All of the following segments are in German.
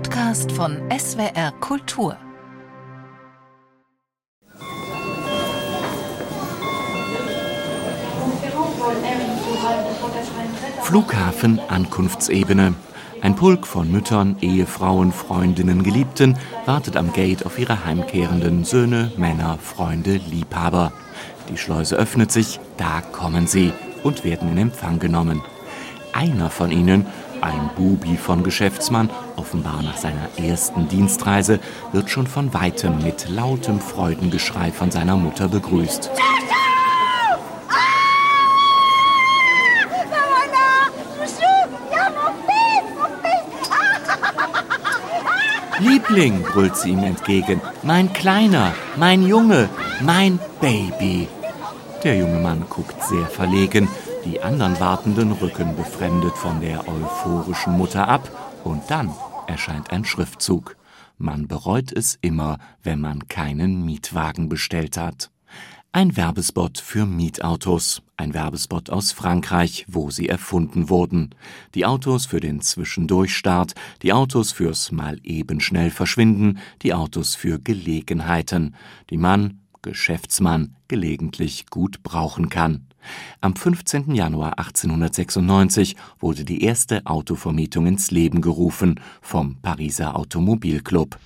Podcast von SWR Kultur. Flughafen Ankunftsebene. Ein Pulk von Müttern, Ehefrauen, Freundinnen, Geliebten wartet am Gate auf ihre heimkehrenden Söhne, Männer, Freunde, Liebhaber. Die Schleuse öffnet sich, da kommen sie und werden in Empfang genommen. Einer von ihnen, ein Bubi von Geschäftsmann, offenbar nach seiner ersten Dienstreise, wird schon von weitem mit lautem Freudengeschrei von seiner Mutter begrüßt. Liebling, brüllt sie ihm entgegen. Mein Kleiner, mein Junge, mein Baby. Der junge Mann guckt sehr verlegen. Die anderen Wartenden rücken befremdet von der euphorischen Mutter ab. Und dann erscheint ein Schriftzug. Man bereut es immer, wenn man keinen Mietwagen bestellt hat. Ein Werbespot für Mietautos, ein Werbespot aus Frankreich, wo sie erfunden wurden. Die Autos für den Zwischendurchstart, die Autos fürs mal eben schnell verschwinden, die Autos für Gelegenheiten, die man, Geschäftsmann, gelegentlich gut brauchen kann. Am 15. Januar 1896 wurde die erste Autovermietung ins Leben gerufen vom Pariser Automobilclub.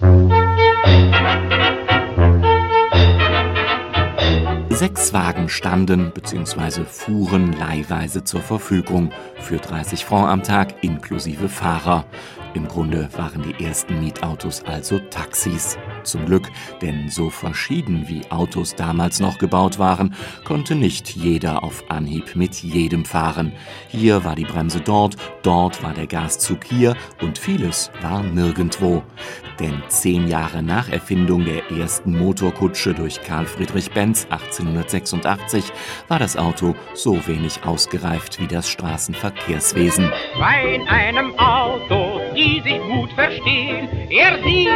Sechs Wagen standen bzw. fuhren leihweise zur Verfügung für 30 Francs am Tag inklusive Fahrer. Im Grunde waren die ersten Mietautos also Taxis. Zum Glück, denn so verschieden wie Autos damals noch gebaut waren, konnte nicht jeder auf Anhieb mit jedem fahren. Hier war die Bremse dort, dort war der Gaszug hier und vieles war nirgendwo. Denn zehn Jahre nach Erfindung der ersten Motorkutsche durch Karl Friedrich Benz 1886 war das Auto so wenig ausgereift wie das Straßenverkehrswesen. Bei einem Auto verstehen. Er sie,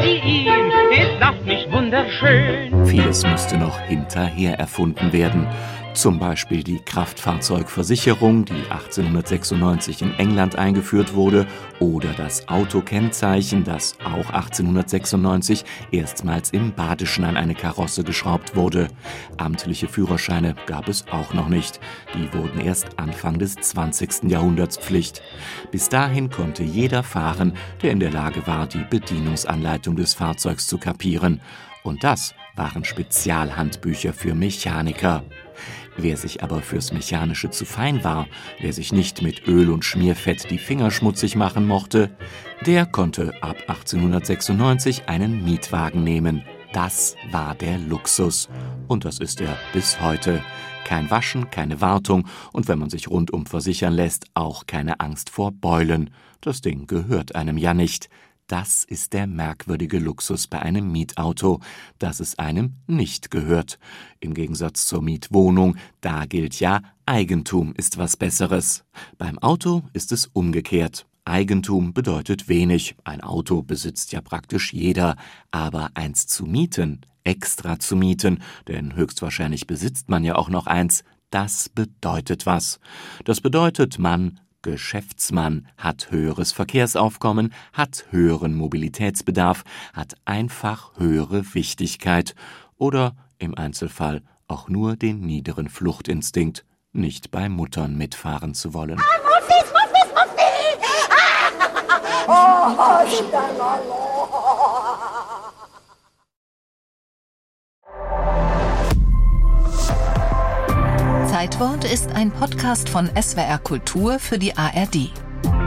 sie ihn, ist das nicht wunderschön? Vieles müsste noch hinterher erfunden werden. Zum Beispiel die Kraftfahrzeugversicherung, die 1896 in England eingeführt wurde, oder das Autokennzeichen, das auch 1896 erstmals im Badischen an eine Karosse geschraubt wurde. Amtliche Führerscheine gab es auch noch nicht. Die wurden erst Anfang des 20. Jahrhunderts Pflicht. Bis dahin konnte jeder fahren, der in der Lage war, die Bedienungsanleitung des Fahrzeugs zu kapieren. Und das waren Spezialhandbücher für Mechaniker. Wer sich aber fürs Mechanische zu fein war, wer sich nicht mit Öl und Schmierfett die Finger schmutzig machen mochte, der konnte ab 1896 einen Mietwagen nehmen. Das war der Luxus. Und das ist er bis heute. Kein Waschen, keine Wartung und wenn man sich rundum versichern lässt, auch keine Angst vor Beulen. Das Ding gehört einem ja nicht. Das ist der merkwürdige Luxus bei einem Mietauto, dass es einem nicht gehört. Im Gegensatz zur Mietwohnung, da gilt ja, Eigentum ist was Besseres. Beim Auto ist es umgekehrt. Eigentum bedeutet wenig. Ein Auto besitzt ja praktisch jeder. Aber eins zu mieten, extra zu mieten, denn höchstwahrscheinlich besitzt man ja auch noch eins, das bedeutet was. Das bedeutet, man Geschäftsmann, hat höheres Verkehrsaufkommen, hat höheren Mobilitätsbedarf, hat einfach höhere Wichtigkeit oder im Einzelfall auch nur den niederen Fluchtinstinkt, nicht bei Muttern mitfahren zu wollen. Ah, Zeitwort ist ein Podcast von SWR Kultur für die ARD.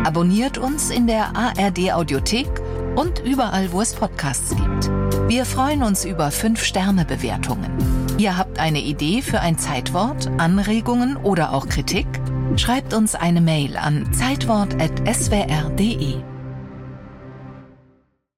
Abonniert uns in der ARD Audiothek und überall, wo es Podcasts gibt. Wir freuen uns über 5-Sterne-Bewertungen. Ihr habt eine Idee für ein Zeitwort, Anregungen oder auch Kritik? Schreibt uns eine Mail an zeitwort.swr.de.